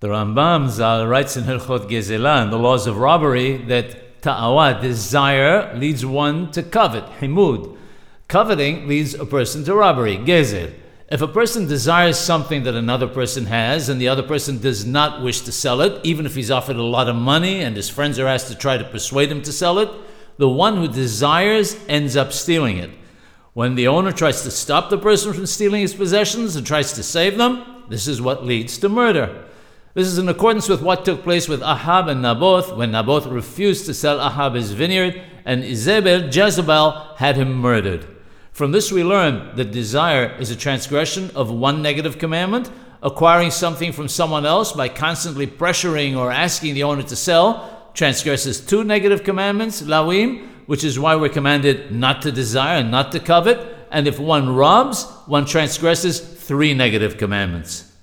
The Rambam Zal writes in Hilchot Gezela in the laws of robbery that ta'awa, desire, leads one to covet, himud. Coveting leads a person to robbery, gezel. If a person desires something that another person has and the other person does not wish to sell it, even if he's offered a lot of money and his friends are asked to try to persuade him to sell it, the one who desires ends up stealing it. When the owner tries to stop the person from stealing his possessions and tries to save them, this is what leads to murder. This is in accordance with what took place with Ahab and Naboth when Naboth refused to sell Ahab his vineyard and Izebel, Jezebel, had him murdered. From this we learn that desire is a transgression of one negative commandment, acquiring something from someone else by constantly pressuring or asking the owner to sell transgresses two negative commandments, lawim, which is why we're commanded not to desire and not to covet, and if one robs, one transgresses three negative commandments.